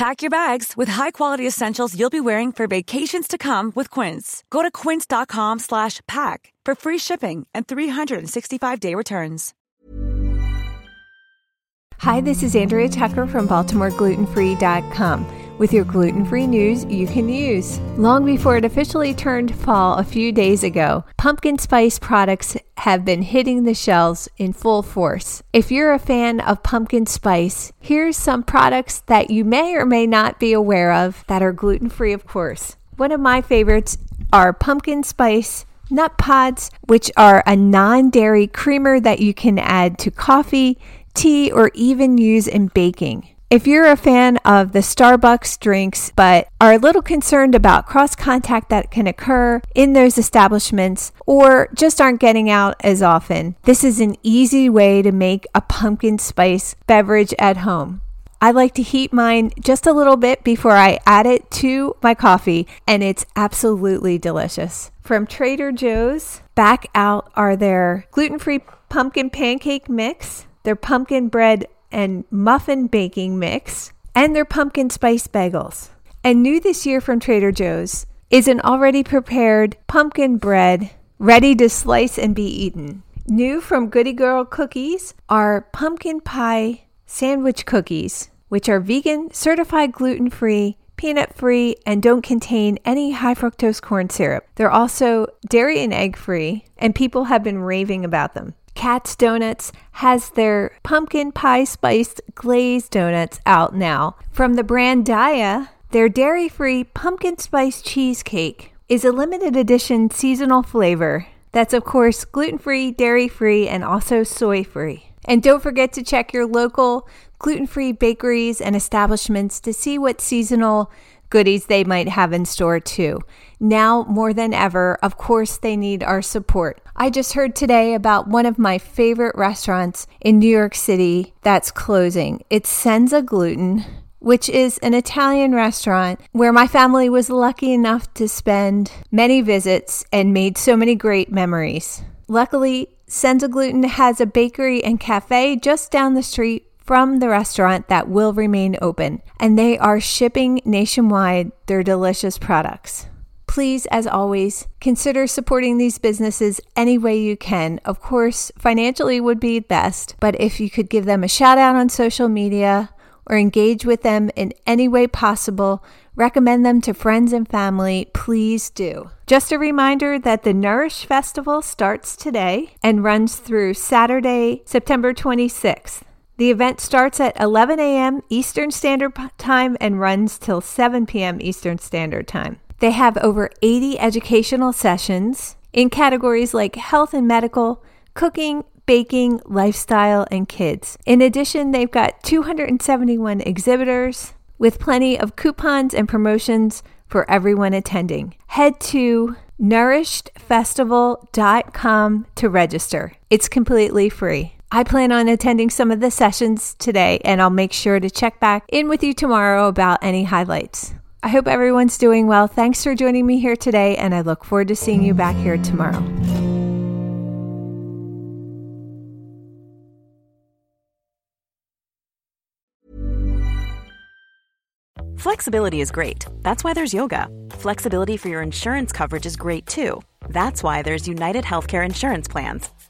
Pack your bags with high-quality essentials you'll be wearing for vacations to come with Quince. Go to quince.com slash pack for free shipping and 365-day returns. Hi, this is Andrea Tucker from BaltimoreGlutenFree.com with your gluten-free news you can use. Long before it officially turned fall a few days ago, pumpkin spice products have been hitting the shelves in full force. If you're a fan of pumpkin spice, here's some products that you may or may not be aware of that are gluten-free, of course. One of my favorites are pumpkin spice Nutpods, which are a non dairy creamer that you can add to coffee, tea, or even use in baking. If you're a fan of the Starbucks drinks but are a little concerned about cross contact that can occur in those establishments or just aren't getting out as often, this is an easy way to make a pumpkin spice beverage at home. I like to heat mine just a little bit before I add it to my coffee, and it's absolutely delicious. From Trader Joe's, back out are their gluten free pumpkin pancake mix, their pumpkin bread and muffin baking mix, and their pumpkin spice bagels. And new this year from Trader Joe's is an already prepared pumpkin bread ready to slice and be eaten. New from Goodie Girl Cookies are pumpkin pie sandwich cookies, which are vegan, certified gluten free, peanut free, and don't contain any high fructose corn syrup. They're also dairy and egg free, and people have been raving about them. Katz Donuts has their pumpkin pie spiced glazed donuts out now. From the brand Daiya, their dairy free pumpkin spice cheesecake is a limited edition seasonal flavor that's, of course, gluten free, dairy free, and also soy free. And don't forget to check your local gluten free bakeries and establishments to see what seasonal goodies they might have in store too. Now more than ever, of course, they need our support. I just heard today about one of my favorite restaurants in New York City that's closing. It's Senza Gluten. Which is an Italian restaurant where my family was lucky enough to spend many visits and made so many great memories. Luckily, Senza Gluten has a bakery and cafe just down the street from the restaurant that will remain open, and they are shipping nationwide their delicious products. Please, as always, consider supporting these businesses any way you can. Of course, financially would be best, but if you could give them a shout out on social media or engage with them in any way possible, recommend them to friends and family, please do. Just a reminder that the Nourished Festival starts today and runs through Saturday, September 26th. The event starts at 11 a.m. Eastern Standard Time and runs till 7 p.m. Eastern Standard Time. They have over 80 educational sessions in categories like health and medical, cooking, baking, lifestyle, and kids. In addition, they've got 271 exhibitors with plenty of coupons and promotions for everyone attending. Head to nourishedfestival.com to register. It's completely free. I plan on attending some of the sessions today, and I'll make sure to check back in with you tomorrow about any highlights. I hope everyone's doing well. Thanks for joining me here today, and I look forward to seeing you back here tomorrow. Flexibility is great. That's why there's yoga. Flexibility for your insurance coverage is great too. That's why there's United Healthcare Insurance Plans.